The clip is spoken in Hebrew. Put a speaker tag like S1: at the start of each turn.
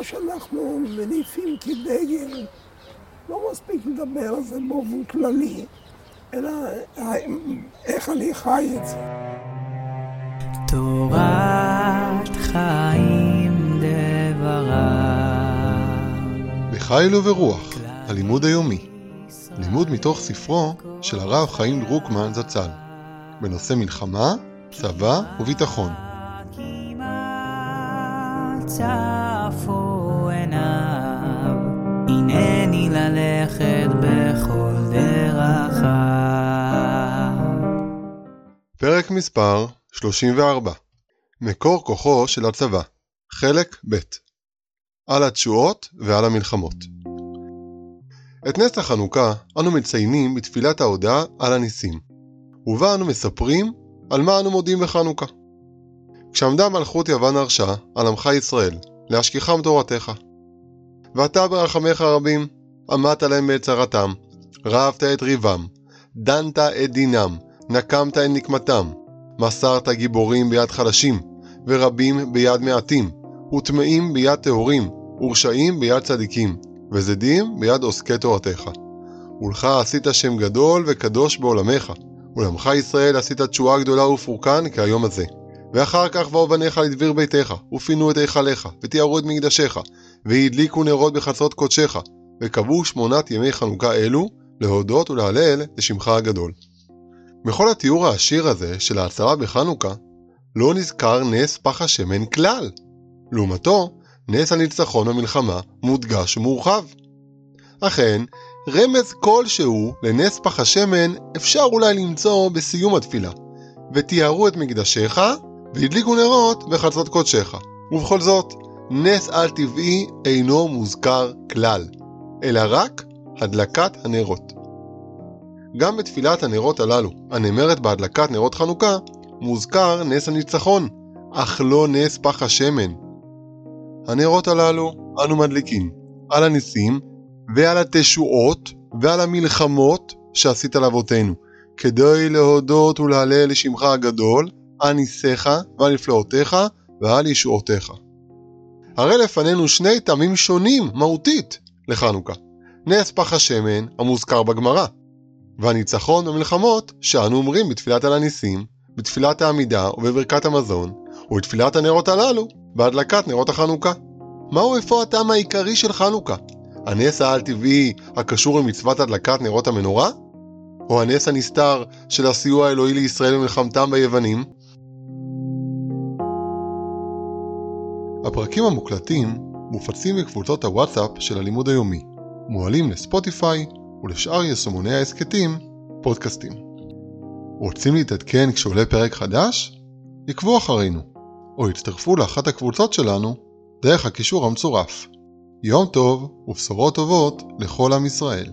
S1: מה שאנחנו מניפים כדגל, לא מספיק לדבר על זה באופן כללי, אלא איך אני חי את זה. תורת חיים
S2: דברה בחיל וברוח, הלימוד היומי. לימוד מתוך ספרו של הרב חיים דרוקמן זצ"ל, בנושא מלחמה, צבא וביטחון. צפו עיניו, הנני ללכת בכל דרכיו. פרק מספר 34 מקור כוחו של הצבא. חלק ב' על התשואות ועל המלחמות. את נס החנוכה אנו מציינים בתפילת ההודעה על הניסים, ובה אנו מספרים על מה אנו מודים בחנוכה. כשעמדה מלכות יוון הרשע על עמך ישראל, להשכיחם תורתך. ואתה ברחמך רבים, עמדת להם בצרתם, רבת את ריבם, דנת את דינם, נקמת את נקמתם, מסרת גיבורים ביד חלשים, ורבים ביד מעטים, וטמאים ביד טהורים, ורשעים ביד צדיקים, וזדים ביד עוסקי תורתך. ולך עשית שם גדול וקדוש בעולמך, ולעמך ישראל עשית תשועה גדולה ופורקן כהיום הזה. ואחר כך באו בניך לדביר ביתך, ופינו את היכליך, וטיהרו את מקדשיך, והדליקו נרות בחצרות קודשך, וקבעו שמונת ימי חנוכה אלו, להודות ולהלל לשמך הגדול. בכל התיאור העשיר הזה של ההצהרה בחנוכה, לא נזכר נס פח השמן כלל. לעומתו, נס הניצחון במלחמה מודגש ומורחב. אכן, רמז כלשהו לנס פח השמן אפשר אולי למצוא בסיום התפילה, וטיהרו את מקדשיך, והדליקו נרות בחצות קודשך. ובכל זאת, נס על-טבעי אינו מוזכר כלל, אלא רק הדלקת הנרות. גם בתפילת הנרות הללו, הנאמרת בהדלקת נרות חנוכה, מוזכר נס הניצחון, אך לא נס פח השמן. הנרות הללו אנו מדליקים על הניסים ועל התשועות ועל המלחמות שעשית לאבותינו, כדי להודות ולהלל לשמך הגדול, על ניסיך ועל נפלאותיך ועל ישועותיך. הרי לפנינו שני טעמים שונים מהותית לחנוכה, נס פח השמן המוזכר בגמרא, והניצחון במלחמות שאנו אומרים בתפילת על הניסים, בתפילת העמידה ובברכת המזון, ובתפילת הנרות הללו, בהדלקת נרות החנוכה. מהו אפוא הטעם העיקרי של חנוכה? הנס העל-טבעי הקשור למצוות הדלקת נרות המנורה? או הנס הנסתר של הסיוע האלוהי לישראל במלחמתם ביוונים? הפרקים המוקלטים מופצים בקבוצות הוואטסאפ של הלימוד היומי, מועלים לספוטיפיי ולשאר יישומוני ההסכתים, פודקאסטים. רוצים להתעדכן כשעולה פרק חדש? עקבו אחרינו, או הצטרפו לאחת הקבוצות שלנו דרך הקישור המצורף. יום טוב ובשורות טובות לכל עם ישראל.